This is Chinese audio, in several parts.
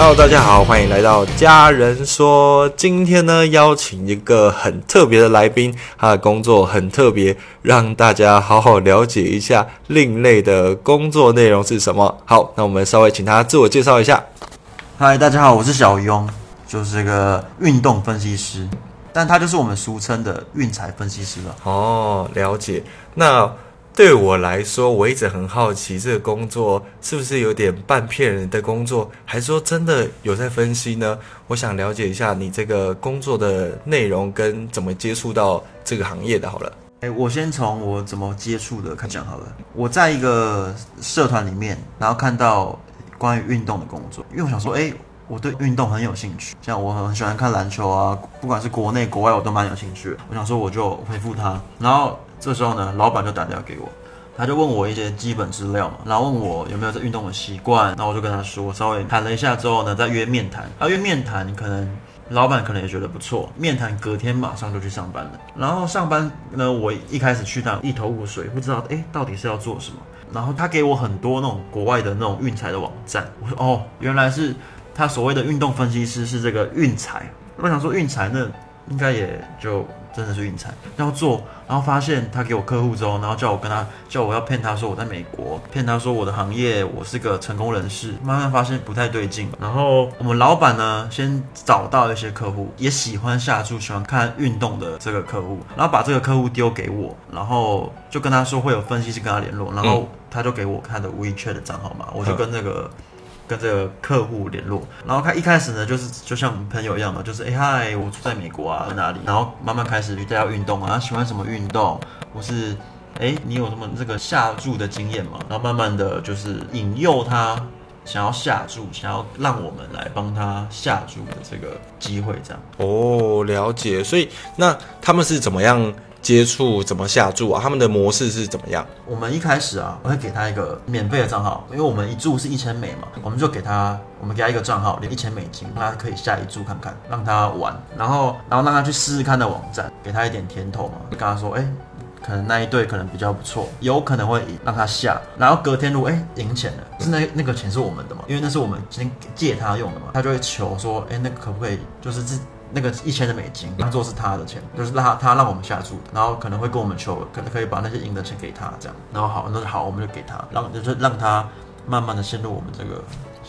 Hello，大家好，欢迎来到家人说。今天呢，邀请一个很特别的来宾，他的工作很特别，让大家好好了解一下另类的工作内容是什么。好，那我们稍微请他自我介绍一下。嗨，大家好，我是小庸，就是个运动分析师，但他就是我们俗称的运财分析师了。哦，了解。那对我来说，我一直很好奇，这个工作是不是有点半骗人的工作，还是说真的有在分析呢？我想了解一下你这个工作的内容跟怎么接触到这个行业的。好了，哎，我先从我怎么接触的开讲好了。我在一个社团里面，然后看到关于运动的工作，因为我想说，哎，我对运动很有兴趣，像我很喜欢看篮球啊，不管是国内国外，我都蛮有兴趣。我想说，我就回复他，然后。这时候呢，老板就打电话给我，他就问我一些基本资料嘛，然后问我有没有在运动的习惯，那我就跟他说，稍微谈了一下之后呢，再约面谈。啊，约面谈可能老板可能也觉得不错，面谈隔天马上就去上班了。然后上班呢，我一开始去到一头雾水，不知道哎到底是要做什么。然后他给我很多那种国外的那种运财的网站，我说哦，原来是他所谓的运动分析师是这个运财。我想说运财那应该也就。真的是运财要做，然后发现他给我客户之后，然后叫我跟他叫我要骗他说我在美国，骗他说我的行业我是个成功人士，慢慢发现不太对劲。然后我们老板呢，先找到一些客户，也喜欢下注、喜欢看运动的这个客户，然后把这个客户丢给我，然后就跟他说会有分析师跟他联络，然后他就给我他的 WeChat 的账号嘛，我就跟那个。跟这个客户联络，然后他一开始呢，就是就像朋友一样嘛，就是哎嗨，我住在美国啊，哪里？然后慢慢开始带他运动啊，喜欢什么运动？我是哎，你有什么这个下注的经验吗？然后慢慢的就是引诱他想要下注，想要让我们来帮他下注的这个机会，这样。哦，了解。所以那他们是怎么样？接触怎么下注啊？他们的模式是怎么样？我们一开始啊，我会给他一个免费的账号，因为我们一注是一千美嘛，我们就给他，我们给他一个账号，连一千美金，让他可以下一注看看，让他玩，然后，然后让他去试试看的网站，给他一点甜头嘛，跟他说，哎，可能那一队可能比较不错，有可能会赢，让他下，然后隔天如果哎赢钱了，是那那个钱是我们的嘛，因为那是我们今天借他用的嘛，他就会求说，哎，那可不可以就是自。那个一千的美金当做是他的钱，就是让他他让我们下注的，然后可能会跟我们求，可能可以把那些赢的钱给他，这样，然后好，那好，我们就给他，让就是让他慢慢的陷入我们这个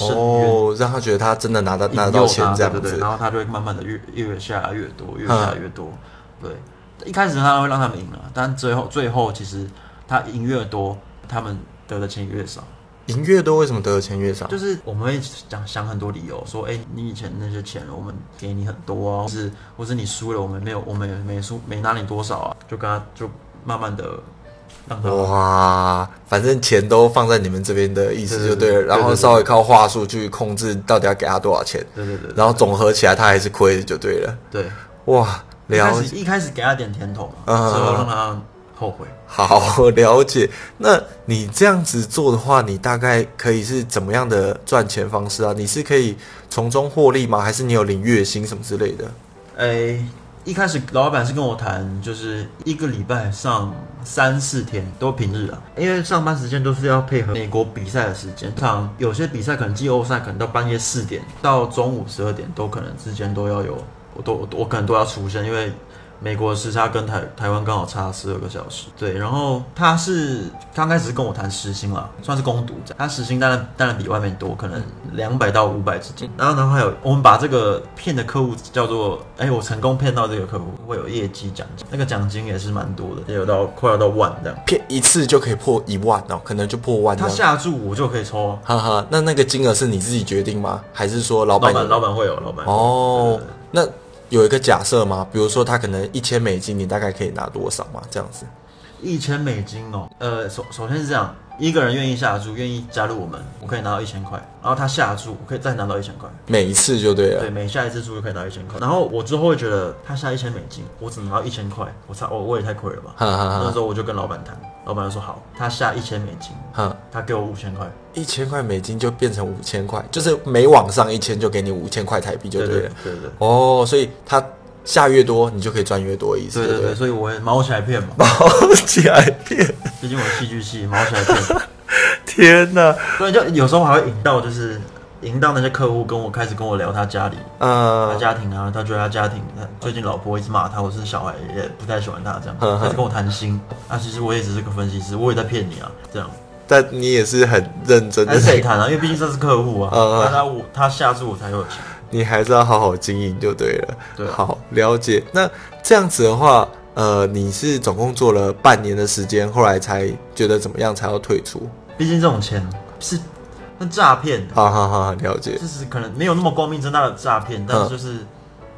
哦，让他觉得他真的拿到拿到钱这样子，然后他就会慢慢的越越下越多，越下越多，对，一开始他会让他们赢了，但最后最后其实他赢越多，他们得的钱越少。赢越多，为什么得的钱越少？就是我们会讲想很多理由，说，哎，你以前那些钱，我们给你很多啊，或是或是你输了，我们没有，我们没输，没拿你多少啊，就跟他就慢慢的让他哇，反正钱都放在你们这边的意思就对了，然后稍微靠话术去控制到底要给他多少钱，对对对，然后总合起来他还是亏就对了，对，哇，了解，一开始给他点甜头嘛，之后让他。后悔，好了解。那你这样子做的话，你大概可以是怎么样的赚钱方式啊？你是可以从中获利吗？还是你有领月薪什么之类的？诶，一开始老板是跟我谈，就是一个礼拜上三四天都平日啊，因为上班时间都是要配合美国比赛的时间，像有些比赛可能季后赛可能到半夜四点到中午十二点都可能之间都要有，我都我可能都要出现，因为。美国时差跟台台湾刚好差十二个小时，对。然后他是刚开始跟我谈时薪了，算是攻读他时薪当然当然比外面多，可能两百到五百之间。然后然后还有我们把这个骗的客户叫做，哎，我成功骗到这个客户会有业绩奖金，那个奖金也是蛮多的，也有到快要到万这样。骗一次就可以破一万哦，可能就破万。他下注我就可以抽，哈哈。那那个金额是你自己决定吗？还是说老板？老板老板会有老板哦，那。有一个假设吗？比如说他可能一千美金，你大概可以拿多少吗？这样子，一千美金哦。呃，首首先是这样，一个人愿意下注，愿意加入我们，我可以拿到一千块。然后他下注，我可以再拿到一千块。每一次就对了。对，每下一次注就可以拿一千块。然后我之后会觉得他下一千美金，我只拿到一千块，我操我我也太亏了吧。那时候我就跟老板谈。老板就说好，他下一千美金，哈，他给我五千块，一千块美金就变成五千块，就是每往上一千就给你五千块台币就对了，对对。哦，所以他下越多，你就可以赚越多意思。对对对，所以我毛起来骗嘛，毛起来骗。毕竟我戏剧系，毛起来骗。天哪！所以就有时候还会引到，就是引到那些客户跟我开始跟我聊他家里、他呃，家庭啊，他觉得他家庭，他最近老婆一直骂他，或是小孩也不太喜欢他这样，嗯嗯开始跟我谈心。啊，其实我也只是个分析师，我也在骗你啊，这样但你也是很认真还的是可以谈啊，因为毕竟这是客户啊，嗯嗯那他我他下注我才有钱。你还是要好好经营就对了。好了解。那这样子的话，呃，你是总共做了半年的时间，后来才觉得怎么样才要退出？毕竟这种钱是那诈骗，好好好，了解，就是可能没有那么光明正大的诈骗，但是就是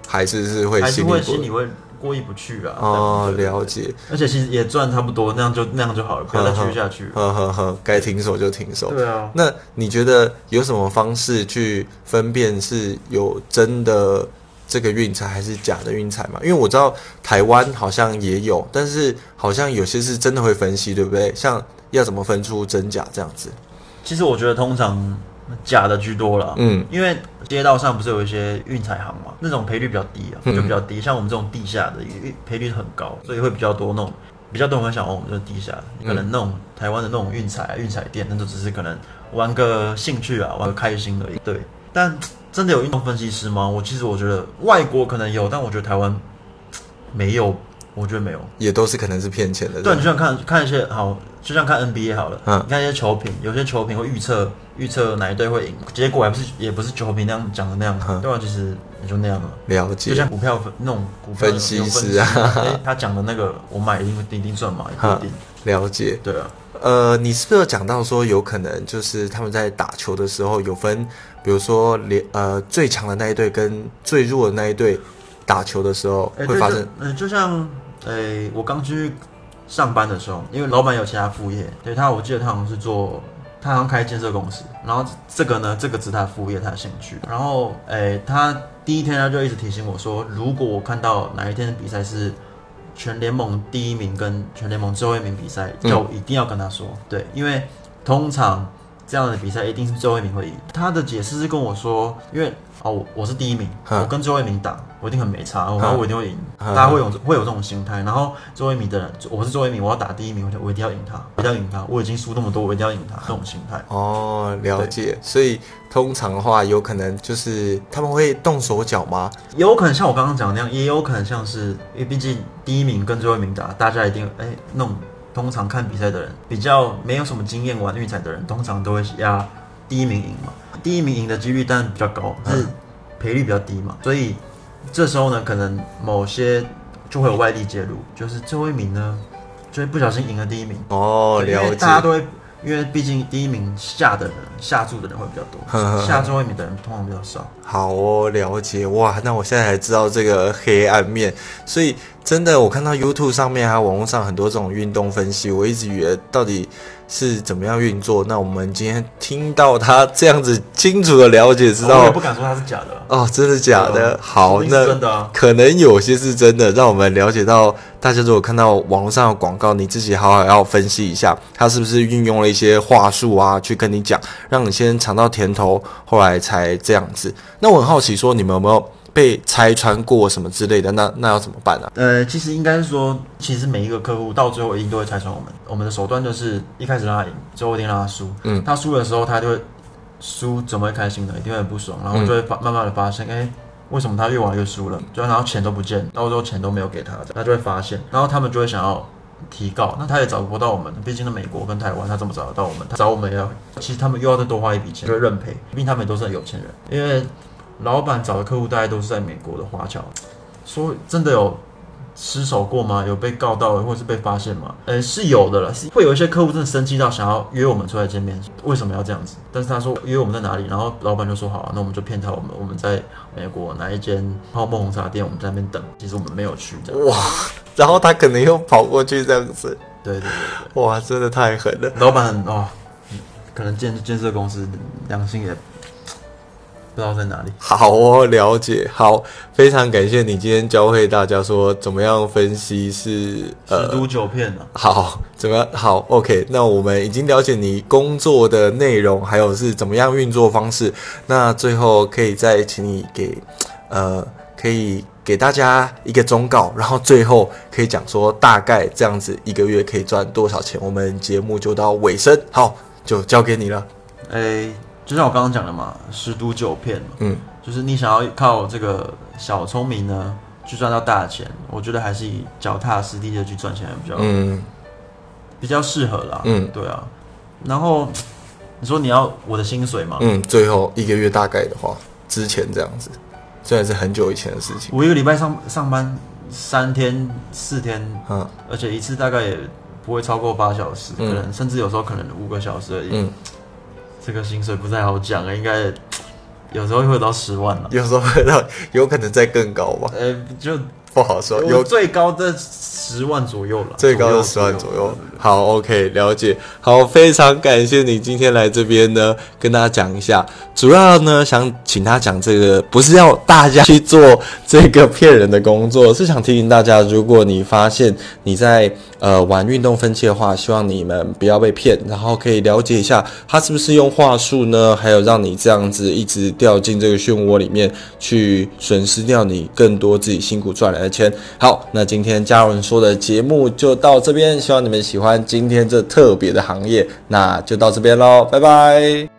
还是是会还是心里心里会过意不去啊。哦，了解，而且其实也赚差不多，那样就那样就好了，不要再继续下去了。呵呵呵，该停手就停手。对啊，那你觉得有什么方式去分辨是有真的这个运彩还是假的运彩嘛？因为我知道台湾好像也有，但是好像有些是真的会分析，对不对？像要怎么分出真假这样子？其实我觉得通常假的居多了。嗯，因为街道上不是有一些运彩行嘛，那种赔率比较低啊，嗯就比较低。像我们这种地下的赔率很高，所以会比较多那种比较多人会想哦，我们就是地下的，可能那种台湾的那种运彩啊、运彩店，那就只是可能玩个兴趣啊，玩个开心而已。对，但真的有运动分析师吗？我其实我觉得外国可能有，但我觉得台湾没有，我觉得没有。也都是可能是骗钱的。对，你就像看看一些好，就像看 NBA 好了，嗯你看一些球评，有些球评会预测预测哪一队会赢，结果还不是也不是球评那样讲的那样，嗯对吧？其实也就那样了。了解就像股票分那种股票分析有师啊哎他讲的那个我买一定会一定赚嘛，一定。了解。对啊，呃，你是不是有讲到说有可能就是他们在打球的时候有分，比如说连呃最强的那一队跟最弱的那一队打球的时候会发生嗯，就像哎，我刚去上班的时候，因为老板有其他副业，对他，我记得他好像是做。他好像开建设公司，然后这个呢，这个是他副业，他的兴趣。然后，诶，他第一天他就一直提醒我说，如果我看到哪一天的比赛是全联盟第一名跟全联盟最后一名比赛，嗯叫我一定要跟他说，对，因为通常这样的比赛一定是最后一名会赢。他的解释是跟我说，因为哦，我我是第一名，嗯我跟最后一名打，我一定很没差，然后我一定会赢。嗯大家会有会有这种心态，然后最后一名的人，我是最后一名，我要打第一名，我就我一定要赢他，我一定要赢他，我已经输那么多，我一定要赢他，这种心态。哦，了解。所以通常的话，有可能就是他们会动手脚吗？也有可能像我刚刚讲的那样，也有可能像是，因为毕竟第一名跟最后一名打，大家一定哎、那种通常看比赛的人比较没有什么经验玩运彩的人，通常都会压第一名赢嘛。第一名赢的几率当然比较高，但是赔率比较低嘛，所以这时候呢，可能某些就会有外力介入，就是最后一名呢，就会不小心赢了第一名。哦，了解。大家都会，因为毕竟第一名下的人下注的人会比较多，下最后一名的人通常比较少。好哦，了解哇！那我现在才知道这个黑暗面，所以真的，我看到 YouTube 上面还有网络上很多这种运动分析，我一直以为到底是怎么样运作。那我们今天听到他这样子清楚的了解，知我道也不敢说他是假的啊，哦，真的假的？好，那真的啊。可能有些是真的，让我们了解到，大家如果看到网络上的广告，你自己好好要分析一下，他是不是运用了一些话术啊，去跟你讲，让你先尝到甜头，后来才这样子。那我很好奇，说你们有没有被拆穿过什么之类的？那那要怎么办啊？呃，其实应该是说，其实每一个客户到最后一定都会拆穿我们。我们的手段就是一开始让他赢，最后一定让他输。嗯他输的时候，他就会输，怎么会开心呢？一定会很不爽，然后就会发、慢慢的发现，哎、为什么他越玩越输了？就然后钱都不见，到最后钱都没有给他，他就会发现，然后他们就会想要提告，那他也找不到我们，毕竟在美国跟台湾，他怎么找得到我们？他找我们也要，其实他们又要再多花一笔钱，就会认赔，毕竟他们都是很有钱人，因为老板找的客户大概都是在美国的华侨，说真的有失手过吗？有被告到或是被发现吗？呃，是有的了，是会有一些客户真的生气到想要约我们出来见面，为什么要这样子？但是他说约我们在哪里，然后老板就说好、啊，那我们就骗他我们我们在美国哪一间泡沫红茶店，我们在那边等，其实我们没有去，这样。哇！然后他可能又跑过去这样子，对对对对。哇，真的太狠了。老板很哦，可能建建设公司良心也不知道在哪里。好哦，了解。好，非常感谢你今天教会大家说怎么样分析是十毒九骗啊，好，怎么样？好，OK。那我们已经了解你工作的内容，还有是怎么样运作方式。那最后可以再请你给呃，可以给大家一个忠告，然后最后可以讲说大概这样子一个月可以赚多少钱。我们节目就到尾声，好，就交给你了。诶、就像我刚刚讲的嘛，十赌九骗嘛，嗯，就是你想要靠这个小聪明呢去赚到大钱，我觉得还是以脚踏实地的去赚钱比较、嗯比较适合啦。嗯对啊。然后你说你要我的薪水嘛？嗯，最后一个月大概的话，之前这样子，虽然是很久以前的事情，我一个礼拜上上班三天四天，嗯而且一次大概也不会超过八小时，嗯可能甚至有时候可能五个小时而已。嗯，这个薪水不太好讲啊，应该有时候会到十万了。有时候会到有可能再更高吧，呃，就不好说，有有最高的十万左右了，最高的十万左右。好，OK，了解。好，非常感谢你今天来这边呢，跟大家讲一下。主要呢，想请他讲这个，不是要大家去做这个骗人的工作，是想提醒大家，如果你发现你在呃玩运动分期的话，希望你们不要被骗，然后可以了解一下他是不是用话术呢，还有让你这样子一直掉进这个漩涡里面，去损失掉你更多自己辛苦赚来的圈。好，那今天嘉文说的节目就到这边，希望你们喜欢今天这特别的行业，那就到这边喽，拜拜。